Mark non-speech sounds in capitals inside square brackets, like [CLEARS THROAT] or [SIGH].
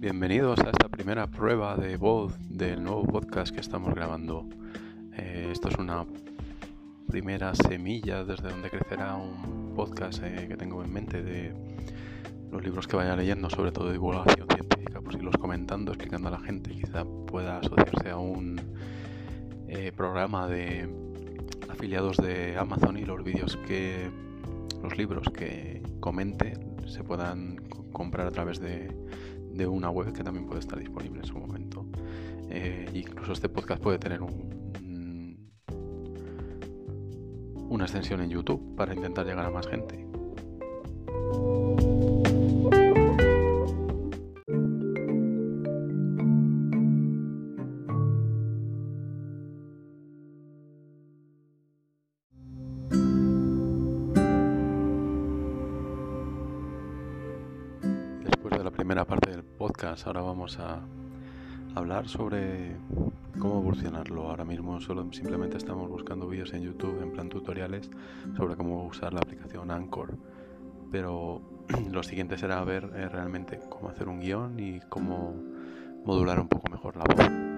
Bienvenidos a esta primera prueba de voz del nuevo podcast que estamos grabando. Eh, esto es una primera semilla desde donde crecerá un podcast eh, que tengo en mente de los libros que vaya leyendo, sobre todo de divulgación científica, pues irlos comentando, explicando a la gente. Quizá pueda asociarse a un eh, programa de afiliados de Amazon y los vídeos que los libros que comente se puedan comprar a través de de una web que también puede estar disponible en su momento. Eh, incluso este podcast puede tener un, una extensión en YouTube para intentar llegar a más gente. Primera parte del podcast. Ahora vamos a hablar sobre cómo evolucionarlo. Ahora mismo solo simplemente estamos buscando vídeos en YouTube en plan tutoriales sobre cómo usar la aplicación Anchor. Pero [CLEARS THROAT] lo siguiente será ver eh, realmente cómo hacer un guion y cómo modular un poco mejor la voz.